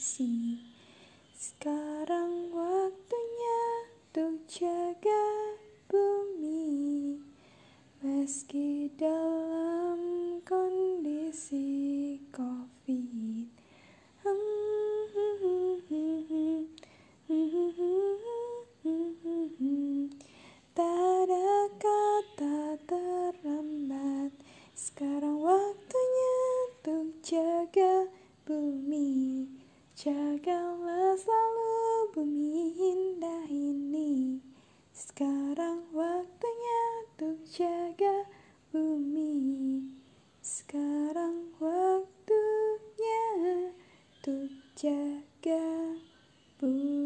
kasih Sekarang waktunya untuk jaga bumi. Meski dalam kondisi covid. Hmm, hmm, hmm, Tak ada kata terlambat. Sekarang waktunya untuk jaga Jagalah selalu bumi indah ini. Sekarang waktunya untuk jaga bumi. Sekarang waktunya untuk jaga bumi.